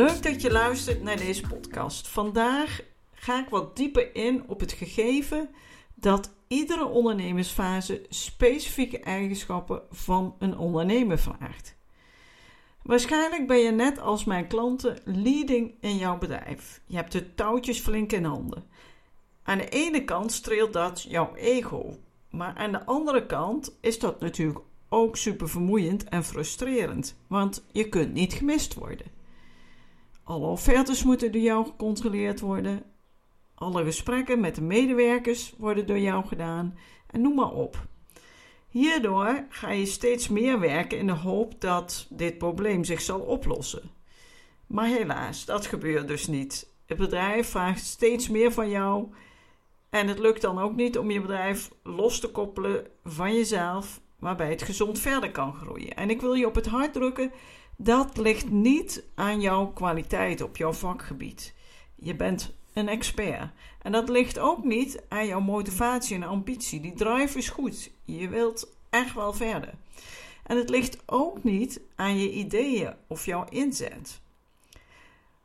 Leuk dat je luistert naar deze podcast. Vandaag ga ik wat dieper in op het gegeven dat iedere ondernemersfase specifieke eigenschappen van een ondernemer vraagt. Waarschijnlijk ben je net als mijn klanten leading in jouw bedrijf. Je hebt de touwtjes flink in handen. Aan de ene kant streelt dat jouw ego, maar aan de andere kant is dat natuurlijk ook super vermoeiend en frustrerend, want je kunt niet gemist worden. Alle offertes moeten door jou gecontroleerd worden. Alle gesprekken met de medewerkers worden door jou gedaan. En noem maar op. Hierdoor ga je steeds meer werken in de hoop dat dit probleem zich zal oplossen. Maar helaas, dat gebeurt dus niet. Het bedrijf vraagt steeds meer van jou. En het lukt dan ook niet om je bedrijf los te koppelen van jezelf, waarbij het gezond verder kan groeien. En ik wil je op het hart drukken dat ligt niet aan jouw kwaliteit op jouw vakgebied. Je bent een expert. En dat ligt ook niet aan jouw motivatie en ambitie. Die drive is goed. Je wilt echt wel verder. En het ligt ook niet aan je ideeën of jouw inzet.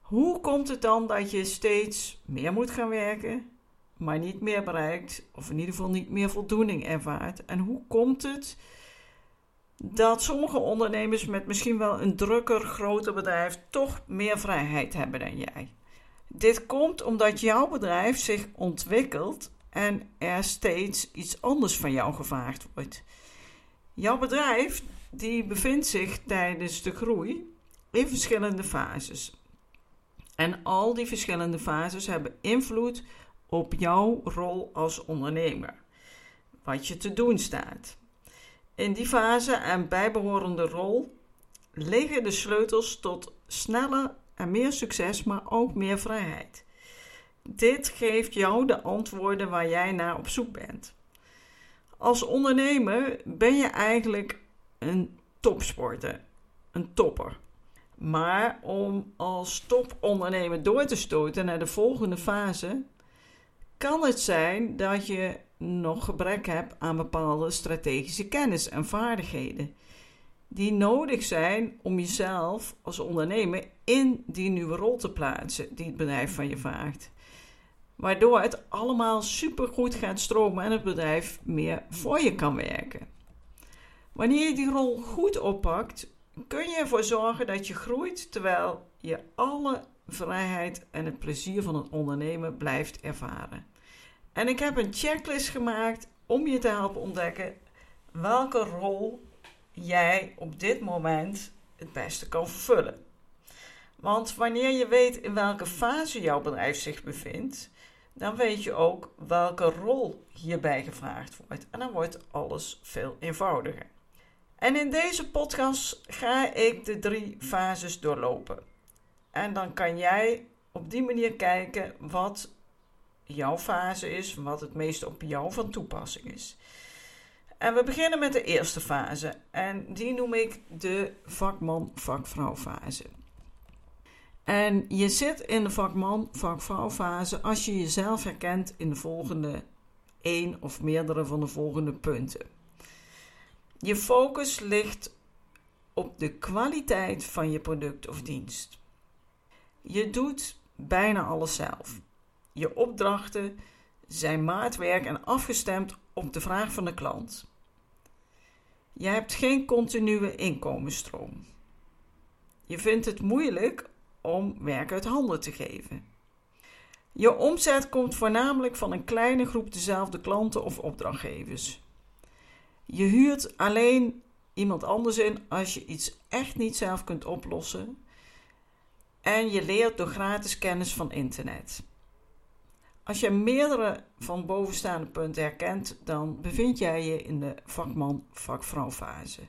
Hoe komt het dan dat je steeds meer moet gaan werken, maar niet meer bereikt, of in ieder geval niet meer voldoening ervaart? En hoe komt het dat sommige ondernemers met misschien wel een drukker, groter bedrijf toch meer vrijheid hebben dan jij. Dit komt omdat jouw bedrijf zich ontwikkelt en er steeds iets anders van jou gevraagd wordt. Jouw bedrijf die bevindt zich tijdens de groei in verschillende fases. En al die verschillende fases hebben invloed op jouw rol als ondernemer. Wat je te doen staat. In die fase en bijbehorende rol liggen de sleutels tot sneller en meer succes, maar ook meer vrijheid. Dit geeft jou de antwoorden waar jij naar op zoek bent. Als ondernemer ben je eigenlijk een topsporter, een topper. Maar om als topondernemer door te stoten naar de volgende fase, kan het zijn dat je nog gebrek hebt aan bepaalde strategische kennis en vaardigheden. Die nodig zijn om jezelf als ondernemer in die nieuwe rol te plaatsen die het bedrijf van je vraagt. Waardoor het allemaal supergoed gaat stromen en het bedrijf meer voor je kan werken. Wanneer je die rol goed oppakt, kun je ervoor zorgen dat je groeit terwijl je alle vrijheid en het plezier van het ondernemen blijft ervaren. En ik heb een checklist gemaakt om je te helpen ontdekken welke rol jij op dit moment het beste kan vervullen. Want wanneer je weet in welke fase jouw bedrijf zich bevindt, dan weet je ook welke rol hierbij gevraagd wordt. En dan wordt alles veel eenvoudiger. En in deze podcast ga ik de drie fases doorlopen. En dan kan jij op die manier kijken wat jouw fase is, wat het meest op jou van toepassing is. En we beginnen met de eerste fase en die noem ik de vakman-vakvrouw fase. En je zit in de vakman-vakvrouw fase als je jezelf herkent in de volgende één of meerdere van de volgende punten. Je focus ligt op de kwaliteit van je product of dienst. Je doet bijna alles zelf. Je opdrachten zijn maatwerk en afgestemd op de vraag van de klant. Je hebt geen continue inkomensstroom. Je vindt het moeilijk om werk uit handen te geven. Je omzet komt voornamelijk van een kleine groep dezelfde klanten of opdrachtgevers. Je huurt alleen iemand anders in als je iets echt niet zelf kunt oplossen. En je leert door gratis kennis van internet. Als je meerdere van bovenstaande punten herkent, dan bevind jij je in de vakman-vakvrouw fase.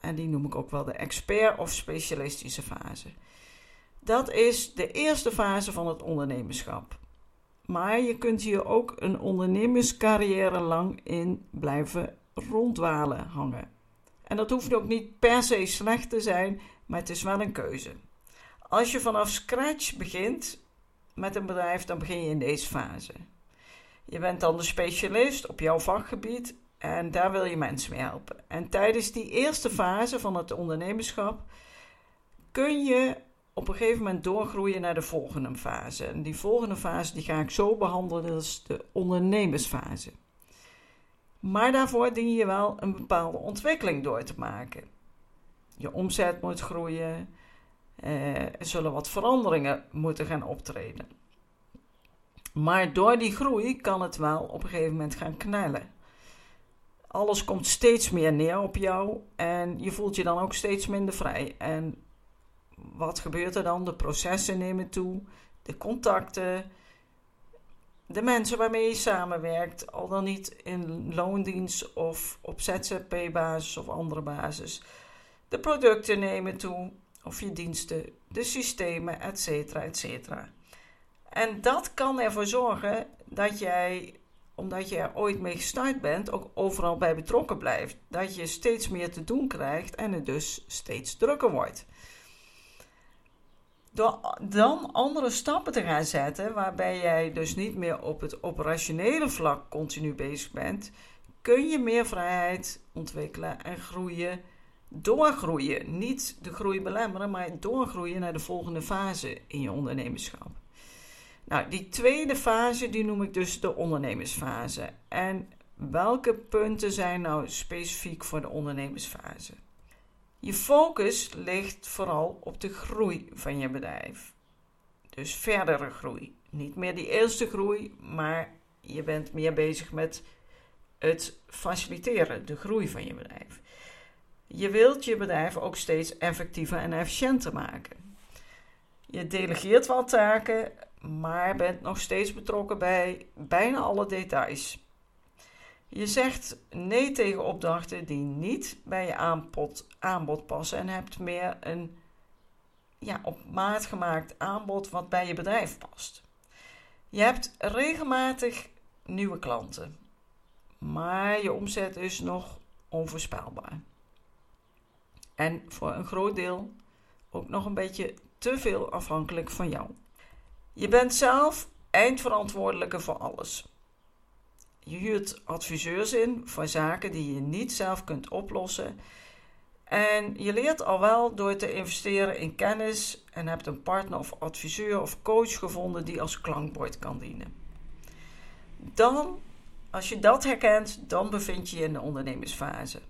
En die noem ik ook wel de expert of specialistische fase. Dat is de eerste fase van het ondernemerschap. Maar je kunt hier ook een ondernemerscarrière lang in blijven rondwalen hangen. En dat hoeft ook niet per se slecht te zijn, maar het is wel een keuze. Als je vanaf scratch begint met een bedrijf, dan begin je in deze fase. Je bent dan de specialist op jouw vakgebied en daar wil je mensen mee helpen. En tijdens die eerste fase van het ondernemerschap kun je op een gegeven moment doorgroeien naar de volgende fase. En die volgende fase die ga ik zo behandelen, dat is de ondernemersfase. Maar daarvoor dien je wel een bepaalde ontwikkeling door te maken. Je omzet moet groeien, zullen wat veranderingen moeten gaan optreden. Maar door die groei kan het wel op een gegeven moment gaan knellen. Alles komt steeds meer neer op jou en je voelt je dan ook steeds minder vrij. En wat gebeurt er dan? De processen nemen toe, de contacten, de mensen waarmee je samenwerkt, al dan niet in loondienst of op ZZP-basis of andere basis. De producten nemen toe, of je diensten, de systemen, et cetera, et cetera. En dat kan ervoor zorgen dat jij, omdat je er ooit mee gestart bent, ook overal bij betrokken blijft. Dat je steeds meer te doen krijgt en het dus steeds drukker wordt. Door dan andere stappen te gaan zetten, waarbij jij dus niet meer op het operationele vlak continu bezig bent, kun je meer vrijheid ontwikkelen en groeien, doorgroeien. Niet de groei belemmeren, maar doorgroeien naar de volgende fase in je ondernemerschap. Nou, die tweede fase die noem ik dus de ondernemersfase. En welke punten zijn nou specifiek voor de ondernemersfase? Je focus ligt vooral op de groei van je bedrijf. Dus verdere groei. Niet meer die eerste groei, maar je bent meer bezig met het faciliteren, de groei van je bedrijf. Je wilt je bedrijf ook steeds effectiever en efficiënter maken. Je delegeert wel taken, maar bent nog steeds betrokken bij bijna alle details. Je zegt nee tegen opdrachten die niet bij je aanbod, passen en hebt meer een ja, op maat gemaakt aanbod wat bij je bedrijf past. Je hebt regelmatig nieuwe klanten, maar je omzet is nog onvoorspelbaar. En voor een groot deel ook nog een beetje te veel afhankelijk van jou. Je bent zelf eindverantwoordelijke voor alles. Je huurt adviseurs in voor zaken die je niet zelf kunt oplossen. En je leert al wel door te investeren in kennis en hebt een partner of adviseur of coach gevonden die als klankbord kan dienen. Dan, als je dat herkent, dan bevind je je in de ondernemersfase.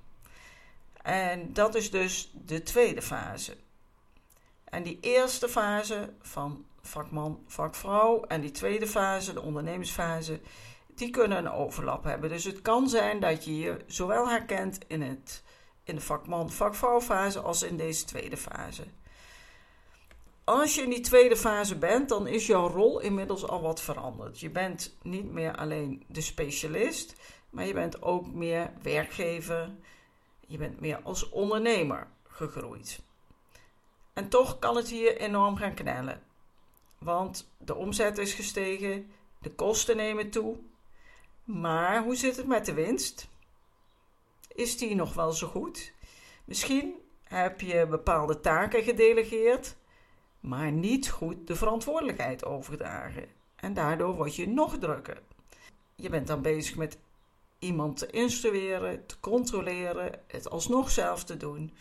En dat is dus de tweede fase. En die eerste fase van vakman, vakvrouw en die tweede fase, de ondernemersfase, die kunnen een overlap hebben. Dus het kan zijn dat je je zowel herkent in, het, in de vakman-vakvrouwfase als in deze tweede fase. Als je in die tweede fase bent, dan is jouw rol inmiddels al wat veranderd. Je bent niet meer alleen de specialist, maar je bent ook meer werkgever. Je bent meer als ondernemer gegroeid. En toch kan het hier enorm gaan knellen. Want de omzet is gestegen, de kosten nemen toe maar hoe zit het met de winst? Is die nog wel zo goed? Misschien heb je bepaalde taken gedelegeerd, maar niet goed de verantwoordelijkheid overdragen. En daardoor word je nog drukker. Je bent dan bezig met iemand te instrueren, te controleren, het alsnog zelf te doen.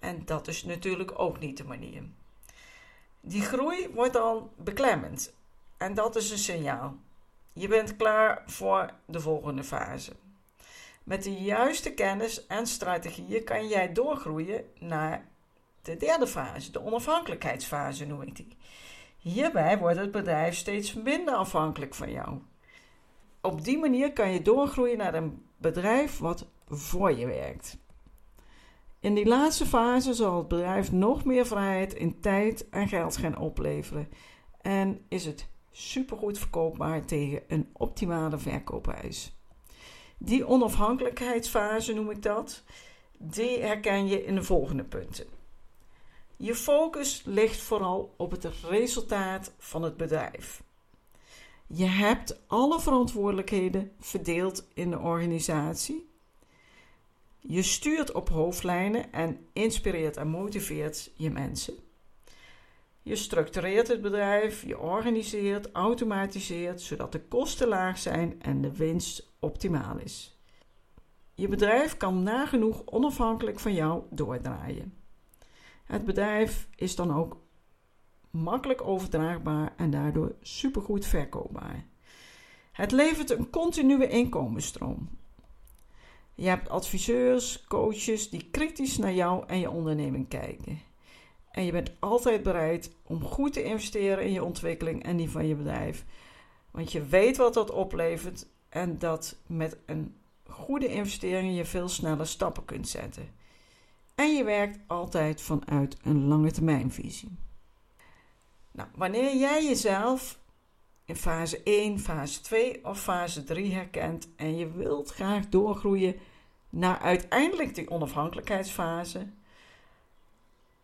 En dat is natuurlijk ook niet de manier. Die groei wordt dan beklemmend. En dat is een signaal. Je bent klaar voor de volgende fase. Met de juiste kennis en strategieën kan jij doorgroeien naar de derde fase, de onafhankelijkheidsfase noem ik die. Hierbij wordt het bedrijf steeds minder afhankelijk van jou. Op die manier kan je doorgroeien naar een bedrijf wat voor je werkt. In die laatste fase zal het bedrijf nog meer vrijheid in tijd en geld gaan opleveren en is het supergoed verkoopbaar tegen een optimale verkoopprijs. Die onafhankelijkheidsfase noem ik dat, die herken je in de volgende punten. Je focus ligt vooral op het resultaat van het bedrijf. Je hebt alle verantwoordelijkheden verdeeld in de organisatie. Je stuurt op hoofdlijnen en inspireert en motiveert je mensen. Je structureert het bedrijf, je organiseert, automatiseert, zodat de kosten laag zijn en de winst optimaal is. Je bedrijf kan nagenoeg onafhankelijk van jou doordraaien. Het bedrijf is dan ook makkelijk overdraagbaar en daardoor supergoed verkoopbaar. Het levert een continue inkomensstroom. Je hebt adviseurs, coaches die kritisch naar jou en je onderneming kijken. En je bent altijd bereid om goed te investeren in je ontwikkeling en die van je bedrijf. Want je weet wat dat oplevert en dat met een goede investering je veel sneller stappen kunt zetten. En je werkt altijd vanuit een lange termijnvisie. Nou, wanneer jij jezelf in fase 1, fase 2 of fase 3 herkent en je wilt graag doorgroeien naar uiteindelijk die onafhankelijkheidsfase,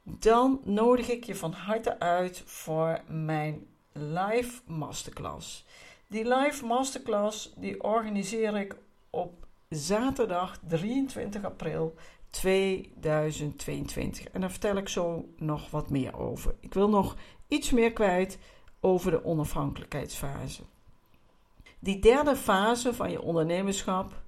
dan nodig ik je van harte uit voor mijn live masterclass. Die live masterclass die organiseer ik op zaterdag 23 april 2022. En daar vertel ik zo nog wat meer over. Ik wil nog iets meer kwijt over de onafhankelijkheidsfase. Die derde fase van je ondernemerschap,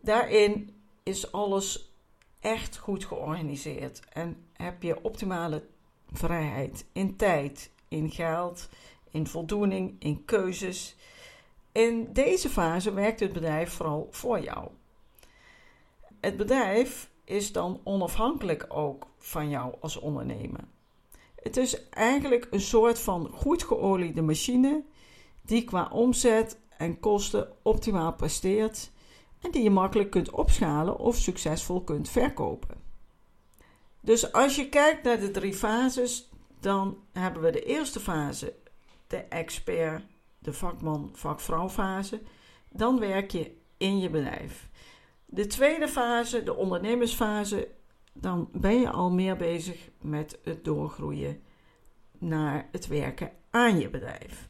daarin is alles echt goed georganiseerd en heb je optimale vrijheid in tijd, in geld, in voldoening, in keuzes. In deze fase werkt het bedrijf vooral voor jou. Het bedrijf is dan onafhankelijk ook van jou als ondernemer. Het is eigenlijk een soort van goed geoliede machine die qua omzet en kosten optimaal presteert en die je makkelijk kunt opschalen of succesvol kunt verkopen. Dus als je kijkt naar de drie fases, dan hebben we de eerste fase, de expert, de vakman, vakvrouw fase. Dan werk je in je bedrijf. De tweede fase, de ondernemersfase, dan ben je al meer bezig met het doorgroeien naar het werken aan je bedrijf.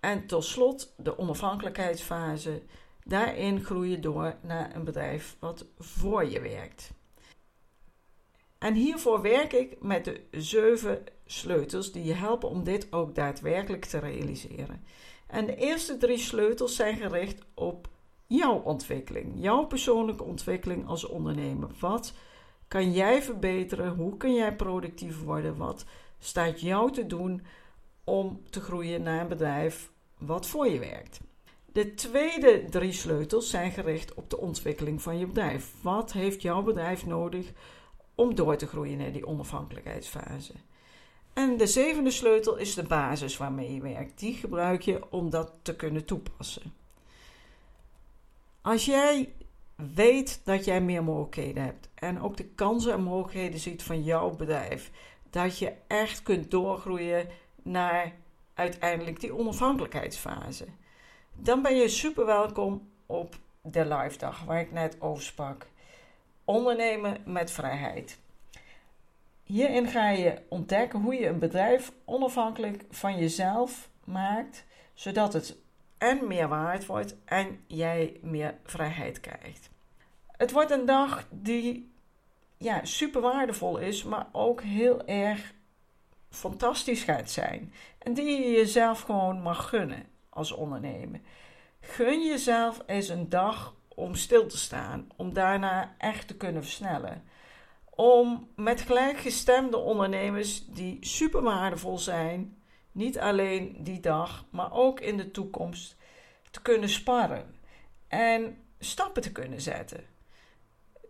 En tot slot de onafhankelijkheidsfase. Daarin groei je door naar een bedrijf wat voor je werkt. En hiervoor werk ik met de zeven sleutels die je helpen om dit ook daadwerkelijk te realiseren. En de eerste drie sleutels zijn gericht op jouw ontwikkeling, jouw persoonlijke ontwikkeling als ondernemer. Wat kan jij verbeteren? Hoe kun jij productief worden? Wat staat jou te doen om te groeien naar een bedrijf wat voor je werkt? De tweede drie sleutels zijn gericht op de ontwikkeling van je bedrijf. Wat heeft jouw bedrijf nodig om door te groeien naar die onafhankelijkheidsfase? En de zevende sleutel is de basis waarmee je werkt. Die gebruik je om dat te kunnen toepassen. Als jij weet dat jij meer mogelijkheden hebt en ook de kansen en mogelijkheden ziet van jouw bedrijf, dat je echt kunt doorgroeien naar uiteindelijk die onafhankelijkheidsfase, dan ben je super welkom op de live dag waar ik net over sprak. Ondernemen met vrijheid. Hierin ga je ontdekken hoe je een bedrijf onafhankelijk van jezelf maakt, zodat het en meer waard wordt en jij meer vrijheid krijgt. Het wordt een dag die ja, super waardevol is, maar ook heel erg fantastisch gaat zijn. En die je jezelf gewoon mag gunnen als ondernemer. Gun jezelf eens een dag om stil te staan, om daarna echt te kunnen versnellen. Om met gelijkgestemde ondernemers die super waardevol zijn, niet alleen die dag, maar ook in de toekomst te kunnen sparren en stappen te kunnen zetten.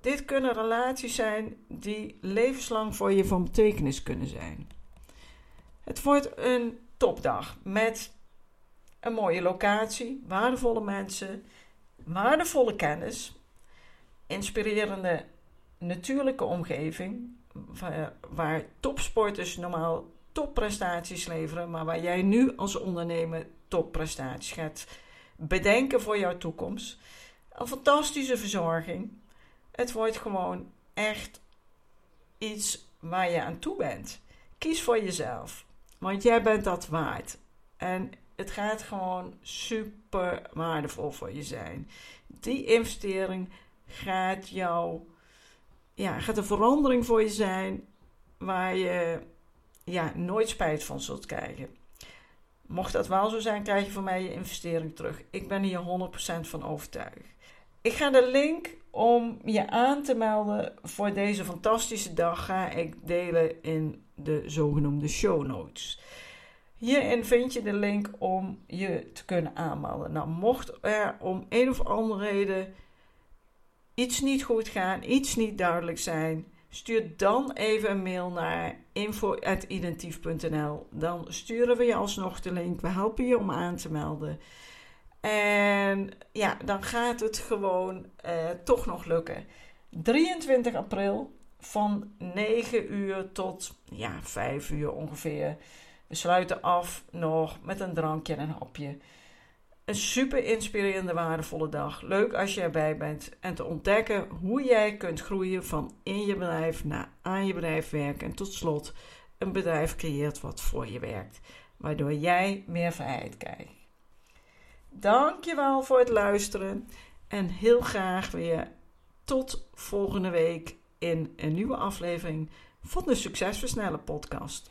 Dit kunnen relaties zijn die levenslang voor je van betekenis kunnen zijn. Het wordt een topdag met een mooie locatie, waardevolle mensen, waardevolle kennis, inspirerende natuurlijke omgeving waar topsporters normaal topprestaties leveren, maar waar jij nu als ondernemer topprestaties gaat bedenken voor jouw toekomst. Een fantastische verzorging. Het wordt gewoon echt iets waar je aan toe bent. Kies voor jezelf, want jij bent dat waard. En het gaat gewoon super waardevol voor je zijn. Die investering gaat jou, ja, gaat een verandering voor je zijn waar je ja, nooit spijt van zult krijgen. Mocht dat wel zo zijn, krijg je van mij je investering terug. Ik ben hier 100% van overtuigd. Ik ga de link om je aan te melden voor deze fantastische dag ga ik delen in de zogenoemde show notes. Hierin vind je de link om je te kunnen aanmelden. Nou, mocht er om een of andere reden iets niet goed gaan, iets niet duidelijk zijn, stuur dan even een mail naar info.identief.nl. Dan sturen we je alsnog de link. We helpen je om aan te melden. En ja, dan gaat het gewoon eh, toch nog lukken. 23 april van 9 uur tot ja, 5 uur ongeveer. We sluiten af nog met een drankje en een hapje. Een super inspirerende, waardevolle dag. Leuk als je erbij bent en te ontdekken hoe jij kunt groeien van in je bedrijf naar aan je bedrijf werken. En tot slot een bedrijf creëert wat voor je werkt, waardoor jij meer vrijheid krijgt. Dankjewel voor het luisteren en heel graag weer tot volgende week in een nieuwe aflevering van de Succesversnellen podcast.